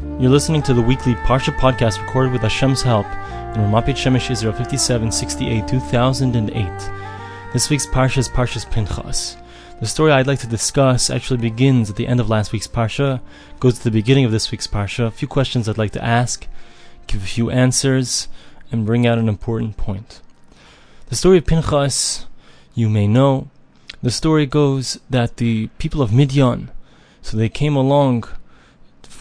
You're listening to the weekly Parsha podcast recorded with Hashem's help in Ramat Shemesh Israel 5768 2008. This week's Parsha is Parshas Pinchas. The story I'd like to discuss actually begins at the end of last week's Parsha, goes to the beginning of this week's Parsha. A few questions I'd like to ask, give a few answers, and bring out an important point. The story of Pinchas, you may know, the story goes that the people of Midian, so they came along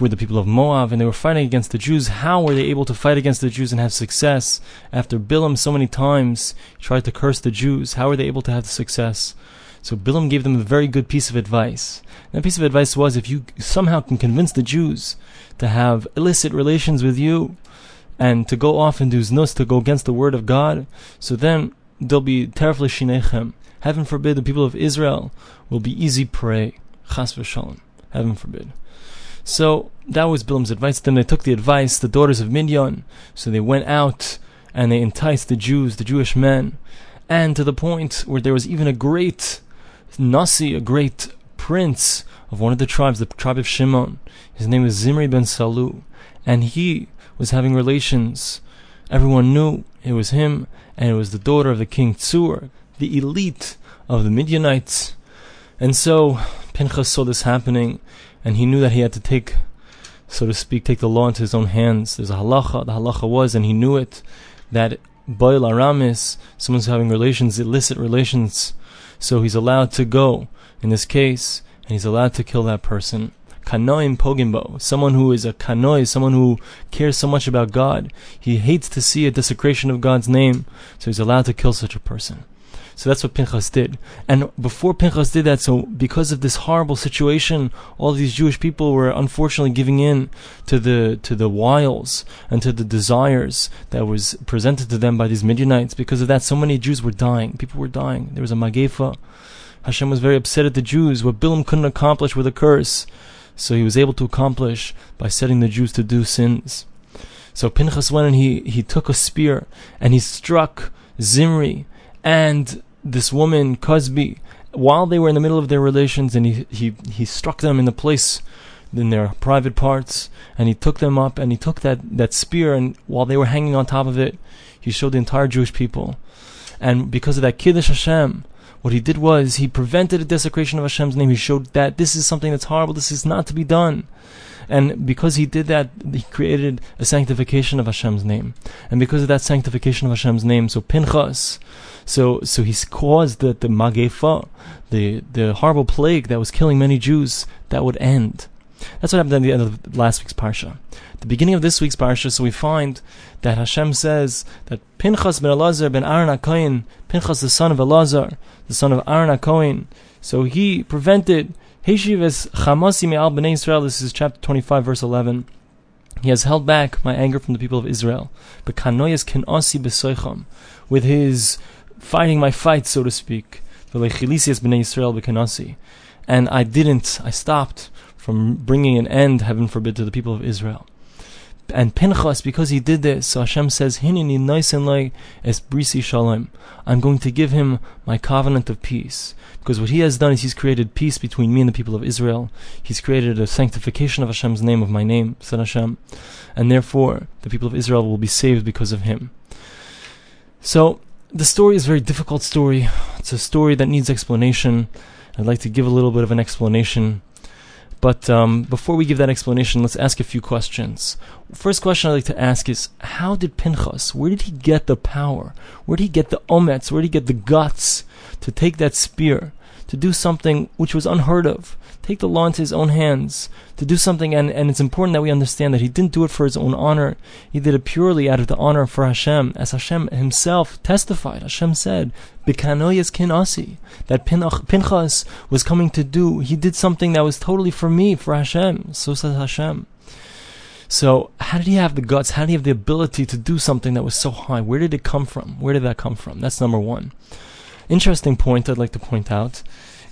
with the people of Moab and they were fighting against the Jews. How were they able to fight against the Jews and have success after Bilam so many times tried to curse the Jews? How were they able to have success? So Bilam gave them a very good piece of advice. That piece of advice was if you somehow can convince the Jews to have illicit relations with you and to go off and do znus, to go against the word of God, so then they'll be terribly shinechem. Heaven forbid the people of Israel will be easy prey. Chas v'shalom. Heaven forbid. So that was Bilam's advice. Then they took the advice, the daughters of Midian. So they went out and they enticed the Jews, the Jewish men, and to the point where there was even a great Nasi, a great prince of one of the tribes, the tribe of Shimon. His name was Zimri ben Salu, and he was having relations. Everyone knew it was him, and it was the daughter of the king Tzur, the elite of the Midianites. And so Pinchas saw this happening, and he knew that he had to take, so to speak, take the law into his own hands. There's a halacha. The halacha was, and he knew it, that boil aramis, someone's having relations, illicit relations, so he's allowed to go in this case, and he's allowed to kill that person. Kanoim pogimbo, someone who is a kanoi, someone who cares so much about God. He hates to see a desecration of God's name, so he's allowed to kill such a person. So that's what Pinchas did. And before Pinchas did that, so because of this horrible situation, all these Jewish people were unfortunately giving in to the to the wiles and to the desires that was presented to them by these Midianites. Because of that, so many Jews were dying. People were dying. There was a magefa. Hashem was very upset at the Jews. What Bilam couldn't accomplish with a curse, so he was able to accomplish by setting the Jews to do sins. So Pinchas went and he, he took a spear and he struck Zimri and this woman, Cozbi, while they were in the middle of their relations, and he, he, he struck them in the place in their private parts, and he took them up, and he took that, that spear, and while they were hanging on top of it, he showed the entire Jewish people. And because of that Kiddush Hashem, what he did was he prevented a desecration of Hashem's name. He showed that this is something that's horrible. This is not to be done. And because he did that, he created a sanctification of Hashem's name. And because of that sanctification of Hashem's name, so Pinchas, so so he's caused that the magefa, the the horrible plague that was killing many Jews, that would end. That's what happened at the end of last week's parsha. The beginning of this week's parsha, so we find that Hashem says that Pinchas ben Elazar ben Aaron HaKohen, Pinchas the son of Elazar, the son of Aaron HaKohen, so he prevented Heshivas Chamasi me'al b'nei Israel. This is chapter 25, verse 11. He has held back my anger from the people of Israel. But kanoyas asi b'soicham, with his fighting my fight, so to speak. b'nei Israel And I didn't, I stopped from bringing an end, heaven forbid, to the people of Israel. And Pinchas, because he did this, so Hashem says, Hinini noisenloi es brisi shalom. I'm going to give him my covenant of peace. Because what he has done is he's created peace between me and the people of Israel. He's created a sanctification of Hashem's name, of my name, said Hashem. And therefore, the people of Israel will be saved because of him. So, the story is a very difficult story. It's a story that needs explanation. I'd like to give a little bit of an explanation. But um, before we give that explanation, let's ask a few questions. First question I'd like to ask is How did Pinchas, where did he get the power? Where did he get the omets? Where did he get the guts to take that spear, to do something which was unheard of? Take the law into his own hands to do something, and, and it's important that we understand that he didn't do it for his own honor. He did it purely out of the honor for Hashem, as Hashem himself testified. Hashem said, "Bikanoyas kinasi," that Pinchas was coming to do. He did something that was totally for me, for Hashem. So says Hashem. So, how did he have the guts? How did he have the ability to do something that was so high? Where did it come from? Where did that come from? That's number one. Interesting point I'd like to point out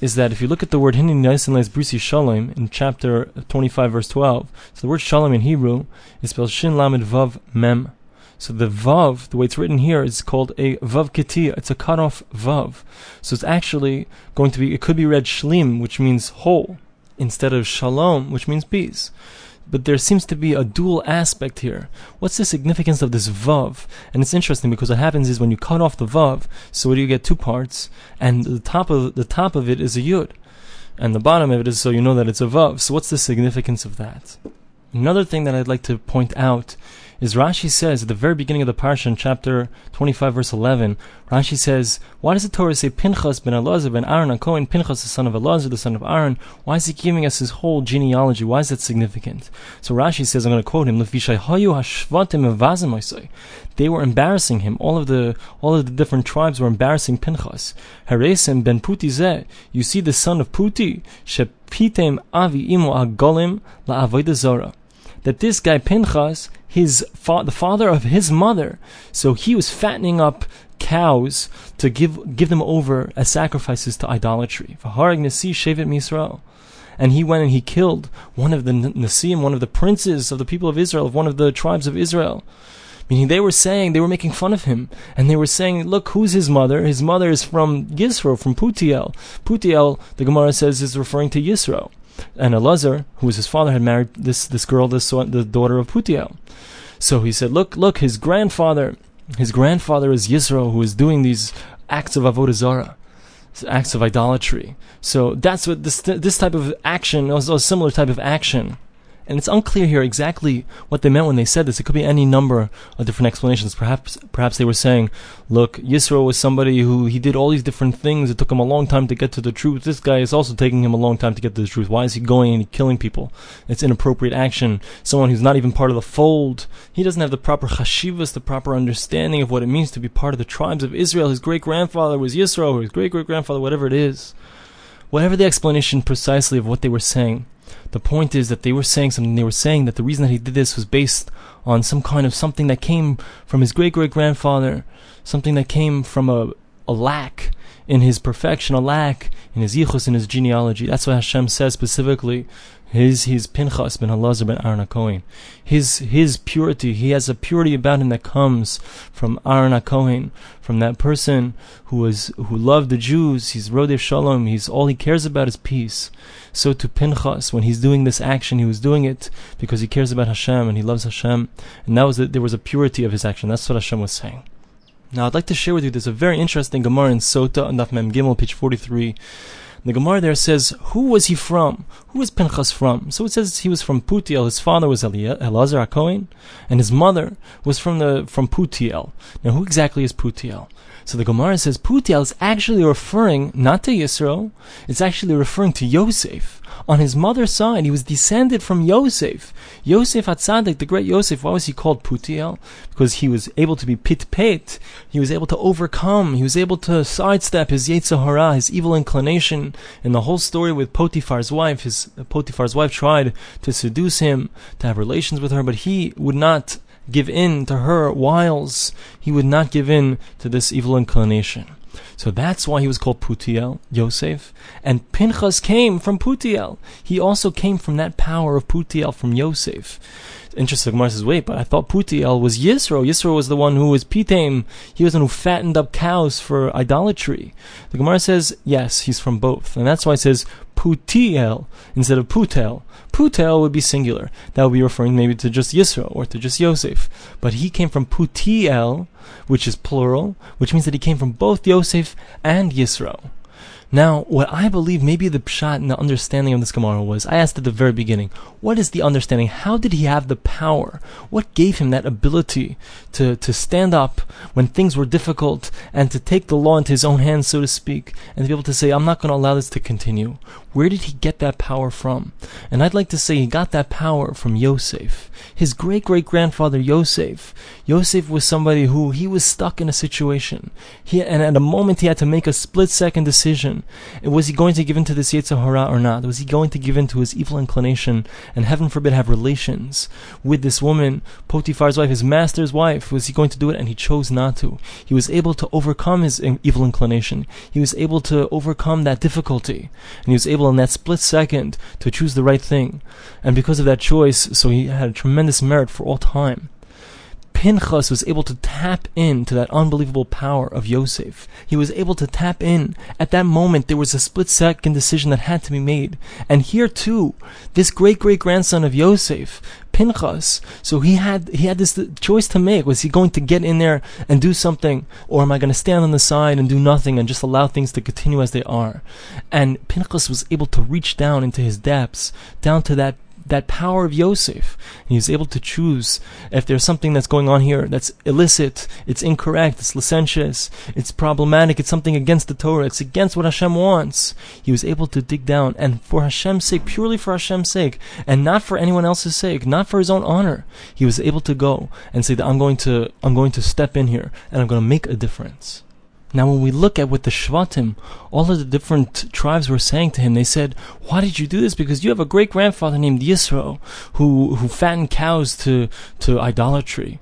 is that if you look at the word Hinin Yaisin Brusi Shalom in chapter 25, verse 12, so the word Shalom in Hebrew is spelled Shin Lamed Vav Mem. So the Vav, the way it's written here, is called a Vav Ketia. It's a cut off Vav. So it's actually going to be, it could be read Shlim, which means whole, instead of Shalom, which means peace. But there seems to be a dual aspect here. What's the significance of this vav? And it's interesting because what happens is when you cut off the vav, so you get two parts, and the top of the top of it is a yud, and the bottom of it is so you know that it's a vav. So what's the significance of that? Another thing that I'd like to point out is Rashi says at the very beginning of the parsha in chapter 25 verse 11, Rashi says, why does the Torah say Pinchas ben Elazar ben Aaron Cohen, Pinchas the son of Elazar, the son of Aaron? Why is he giving us his whole genealogy? Why is that significant? So Rashi says, I'm going to quote him, They were embarrassing him. All of the all of the different tribes were embarrassing Pinchas. Haresim ben Puti You see the son of Puti, Shepitem avi imo agolim la zora that this guy Pinchas, his fa- the father of his mother, so he was fattening up cows to give give them over as sacrifices to idolatry. And he went and he killed one of the Nasim, one of the princes of the people of Israel, of one of the tribes of Israel. Meaning they were saying, they were making fun of him. And they were saying, look, who's his mother? His mother is from Yisro, from Putiel. Putiel, the Gemara says, is referring to Yisro and Elazar, who was his father, had married this this girl, this the daughter of Putiel. So he said, "Look, look, his grandfather, his grandfather is Yisro, who is doing these acts of avodah zarah, acts of idolatry. So that's what this this type of action, or a similar type of action." And it's unclear here exactly what they meant when they said this. It could be any number of different explanations. Perhaps, perhaps they were saying, "Look, Yisro was somebody who he did all these different things. It took him a long time to get to the truth. This guy is also taking him a long time to get to the truth. Why is he going and killing people? It's inappropriate action. Someone who's not even part of the fold. He doesn't have the proper chashivas, the proper understanding of what it means to be part of the tribes of Israel. His great grandfather was Yisro, or his great great grandfather, whatever it is." Whatever the explanation precisely of what they were saying, the point is that they were saying something. They were saying that the reason that he did this was based on some kind of something that came from his great great grandfather, something that came from a, a lack in his perfection, a lack in his yichus, in his genealogy. That's what Hashem says specifically his his Pinchas ben Elazar ben Aaron Cohen. His his purity, he has a purity about him that comes from Aaron Cohen, from that person who was who loved the Jews. He's Rodef Shalom. He's all he cares about is peace. So to Pinchas, when he's doing this action, he was doing it because he cares about Hashem and he loves Hashem, and that was there was a purity of his action. That's what Hashem was saying. Now I'd like to share with you. There's a very interesting Gemara in Sota, Daf Mem Gimel, page 43 the Gemara there says, who was he from? Who was Pinchas from? So it says he was from Putiel. His father was Elazar HaKohen, and his mother was from the from Putiel. Now, who exactly is Putiel? So the Gemara says Putiel is actually referring not to Yisro, it's actually referring to Yosef. On his mother's side, he was descended from Yosef. Yosef Atzadik, the great Yosef, why was he called Putiel? Because he was able to be pit he was able to overcome, he was able to sidestep his Yetzer his evil inclination. In the whole story with Potiphar's wife, his Potiphar's wife tried to seduce him, to have relations with her, but he would not give in to her wiles. He would not give in to this evil inclination. So that's why he was called Putiel, Yosef. And Pinchas came from Putiel. He also came from that power of Putiel, from Yosef. Interesting, Gemara says, wait, but I thought Putiel was Yisro. Yisro was the one who was Pitam. He was the one who fattened up cows for idolatry. The Gemara says, yes, he's from both. And that's why it says Putiel instead of Putel. Putel would be singular. That would be referring maybe to just Yisro or to just Yosef. But he came from Putiel, which is plural, which means that he came from both Yosef and Yisro. Now, what I believe maybe the pshat and the understanding of this Gemara was, I asked at the very beginning, what is the understanding? How did he have the power? What gave him that ability to, to stand up when things were difficult and to take the law into his own hands, so to speak, and to be able to say, I'm not going to allow this to continue? Where did he get that power from? And I'd like to say he got that power from Yosef. His great great grandfather Yosef. Yosef was somebody who he was stuck in a situation. He, and at a moment he had to make a split second decision. Was he going to give in to this Yetzer Hara or not? Was he going to give in to his evil inclination and heaven forbid have relations with this woman, Potiphar's wife, his master's wife? Was he going to do it? And he chose not to. He was able to overcome his evil inclination. He was able to overcome that difficulty. And he was able in that split second to choose the right thing. And because of that choice, so he had a tremendous merit for all time. Pinchas was able to tap into that unbelievable power of Yosef. He was able to tap in. At that moment, there was a split second decision that had to be made. And here too, this great great grandson of Yosef, Pinchas, so he had he had this choice to make. Was he going to get in there and do something, or am I going to stand on the side and do nothing and just allow things to continue as they are? And Pinchas was able to reach down into his depths, down to that that power of Yosef. And he's able to choose if there's something that's going on here that's illicit, it's incorrect, it's licentious, it's problematic, it's something against the Torah, it's against what Hashem wants. He was able to dig down and for Hashem's sake, purely for Hashem's sake, and not for anyone else's sake, not for his own honor, he was able to go and say that I'm going to I'm going to step in here and I'm going to make a difference. Now, when we look at what the Shvatim, all of the different tribes were saying to him, they said, "Why did you do this? Because you have a great grandfather named Yisro, who who fattened cows to to idolatry."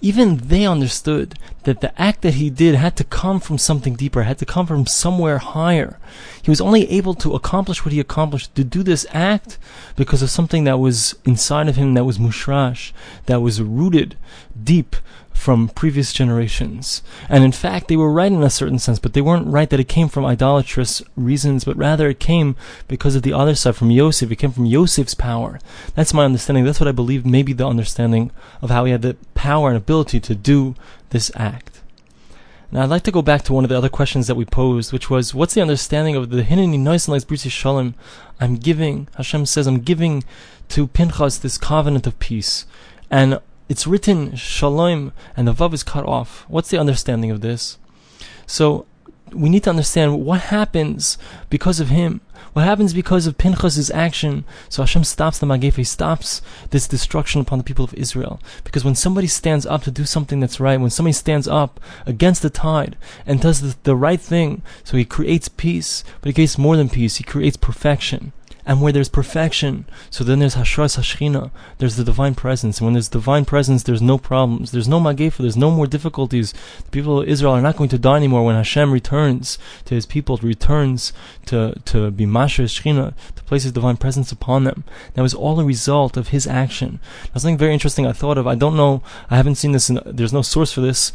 Even they understood that the act that he did had to come from something deeper, had to come from somewhere higher. He was only able to accomplish what he accomplished, to do this act, because of something that was inside of him that was mushrash, that was rooted deep from previous generations. And in fact, they were right in a certain sense, but they weren't right that it came from idolatrous reasons, but rather it came because of the other side, from Yosef. It came from Yosef's power. That's my understanding. That's what I believe may be the understanding of how he had the power and ability to do this act. Now, I'd like to go back to one of the other questions that we posed, which was, what's the understanding of the Hineni Noisenleis Brisi Shalom? I'm giving, Hashem says, I'm giving to Pinchas this covenant of peace. And it's written shalom and the vav is cut off. What's the understanding of this? So we need to understand what happens because of him. What happens because of Pinchas's action? So Hashem stops the Magef, stops this destruction upon the people of Israel. Because when somebody stands up to do something that's right, when somebody stands up against the tide and does the, the right thing, so he creates peace, but he creates more than peace, he creates perfection and where there's perfection, so then there's Hashras Hashchina, there's the divine presence. And when there's divine presence, there's no problems, there's no Magefa, there's no more difficulties. The people of Israel are not going to die anymore when Hashem returns to his people, returns to, to be Masha Shechina, to place his divine presence upon them. That was all a result of his action. Now, something very interesting I thought of, I don't know, I haven't seen this, in, there's no source for this,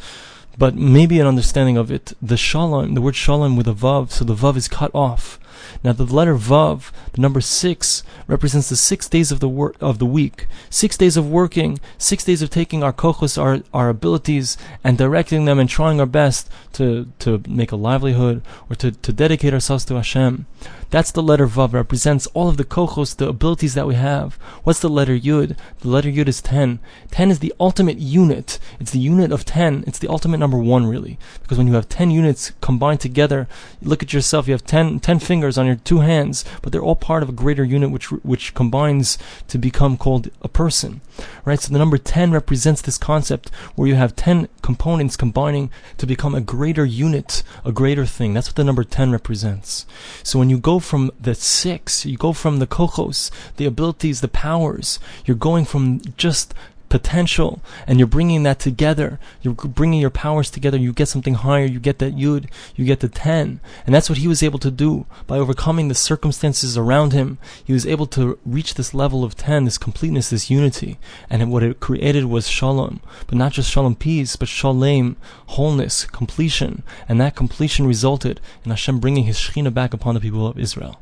but maybe an understanding of it. The shalom, the word shalom with a vav, so the vav is cut off. Now the letter Vav, the number six, represents the six days of the work of the week. Six days of working, six days of taking our kochos, our, our abilities, and directing them and trying our best to, to make a livelihood or to, to dedicate ourselves to Hashem. That's the letter Vav, represents all of the kochos, the abilities that we have. What's the letter Yud? The letter Yud is 10. 10 is the ultimate unit. It's the unit of 10. It's the ultimate number one, really. Because when you have 10 units combined together, look at yourself, you have 10, 10 fingers on your two hands, but they're all part of a greater unit which, which combines to become called a person. Right? So the number 10 represents this concept where you have 10 components combining to become a greater unit, a greater thing. That's what the number 10 represents. So when you go from the 6, you go from the kochos, the abilities, the powers, you're going from just potential and you're bringing that together. You're bringing your powers together. You get something higher. You get that yud. You get the 10 and that's what he was able to do. By overcoming the circumstances around him he was able to reach this level of 10 this completeness this unity. And what it created was shalom. But not just shalom peace but shalom wholeness completion. And that completion resulted in Hashem bringing his Shekhinah back upon the people of Israel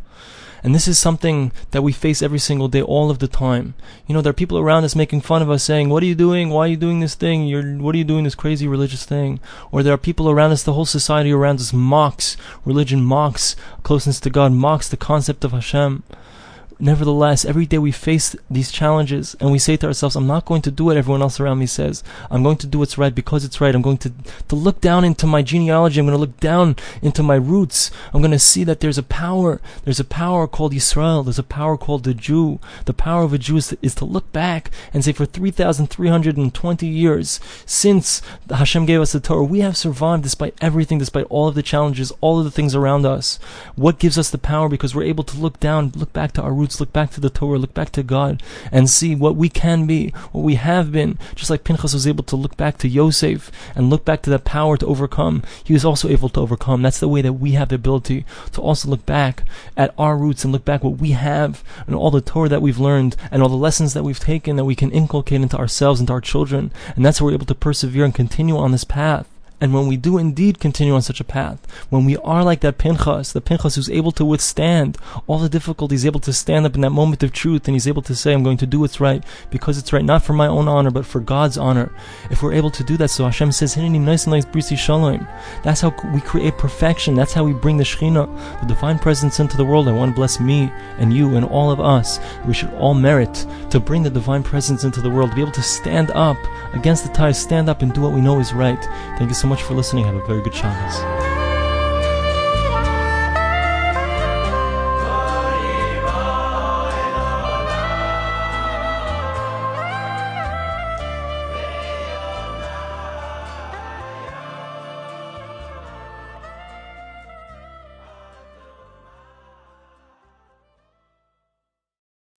and this is something that we face every single day, all of the time. You know, there are people around us making fun of us, saying, "What are you doing? Why are you doing this thing? You're what are you doing this crazy religious thing?" Or there are people around us, the whole society around us mocks religion, mocks closeness to God, mocks the concept of Hashem. Nevertheless, every day we face these challenges and we say to ourselves, I'm not going to do what everyone else around me says. I'm going to do what's right because it's right. I'm going to, to look down into my genealogy. I'm going to look down into my roots. I'm going to see that there's a power. There's a power called Israel. There's a power called the Jew. The power of a Jew is is to look back and say, for 3,320 years since Hashem gave us the Torah, we have survived despite everything, despite all of the challenges, all of the things around us. What gives us the power? Because we're able to look down, look back to our roots roots, look back to the Torah, look back to God, and see what we can be, what we have been. Just like Pinchas was able to look back to Yosef and look back to that power to overcome, he was also able to overcome. That's the way that we have the ability to also look back at our roots and look back what we have and all the Torah that we've learned and all the lessons that we've taken that we can inculcate into ourselves and to our children. And that's how we're able to persevere and continue on this path. And when we do indeed continue on such a path, when we are like that Pinchas, the Pinchas who's able to withstand all the difficulties, able to stand up in that moment of truth, and he's able to say, I'm going to do what's right because it's right, not for my own honor, but for God's honor. If we're able to do that, so Hashem says. That's how we create perfection. That's how we bring the Shekhinah, the divine presence into the world. I want to bless me and you and all of us. We should all merit to bring the divine presence into the world, to be able to stand up against the ties, stand up and do what we know is right. Thank you so much for listening. Have a very good Shabbos.